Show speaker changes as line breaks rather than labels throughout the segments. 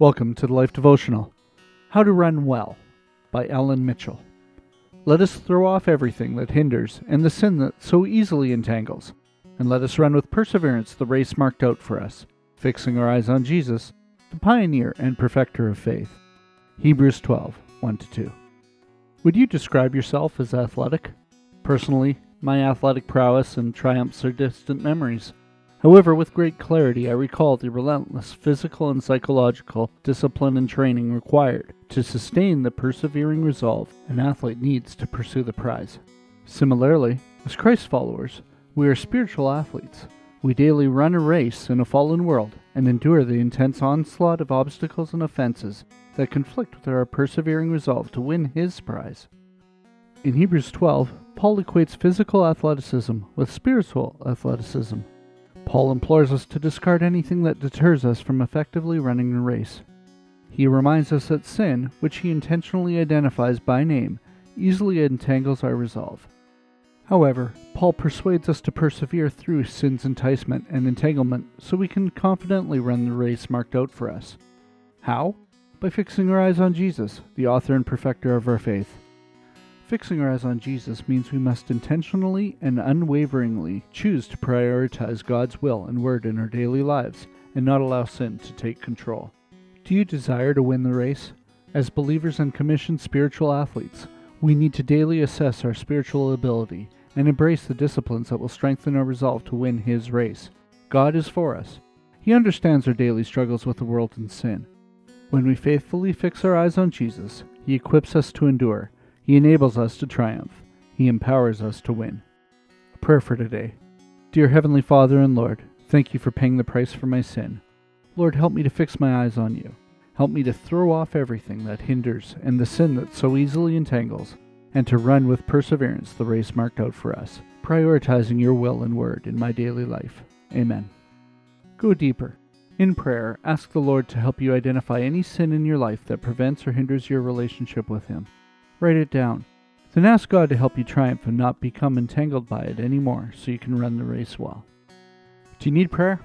Welcome to the Life Devotional How to Run Well by Allan Mitchell. Let us throw off everything that hinders and the sin that so easily entangles, and let us run with perseverance the race marked out for us, fixing our eyes on Jesus, the pioneer and perfecter of faith. Hebrews 12 1 2. Would you describe yourself as athletic? Personally, my athletic prowess and triumphs are distant memories. However, with great clarity, I recall the relentless physical and psychological discipline and training required to sustain the persevering resolve an athlete needs to pursue the prize. Similarly, as Christ followers, we are spiritual athletes. We daily run a race in a fallen world and endure the intense onslaught of obstacles and offenses that conflict with our persevering resolve to win His prize. In Hebrews 12, Paul equates physical athleticism with spiritual athleticism. Paul implores us to discard anything that deters us from effectively running the race. He reminds us that sin, which he intentionally identifies by name, easily entangles our resolve. However, Paul persuades us to persevere through sin's enticement and entanglement so we can confidently run the race marked out for us. How? By fixing our eyes on Jesus, the author and perfecter of our faith. Fixing our eyes on Jesus means we must intentionally and unwaveringly choose to prioritize God's will and word in our daily lives and not allow sin to take control. Do you desire to win the race? As believers and commissioned spiritual athletes, we need to daily assess our spiritual ability and embrace the disciplines that will strengthen our resolve to win His race. God is for us. He understands our daily struggles with the world and sin. When we faithfully fix our eyes on Jesus, He equips us to endure he enables us to triumph. He empowers us to win. A prayer for today. Dear Heavenly Father and Lord, thank you for paying the price for my sin. Lord, help me to fix my eyes on you. Help me to throw off everything that hinders and the sin that so easily entangles, and to run with perseverance the race marked out for us, prioritizing your will and word in my daily life. Amen. Go deeper. In prayer, ask the Lord to help you identify any sin in your life that prevents or hinders your relationship with Him. Write it down. Then ask God to help you triumph and not become entangled by it anymore so you can run the race well. Do you need prayer?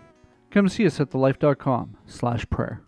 Come see us at thelife.com slash prayer.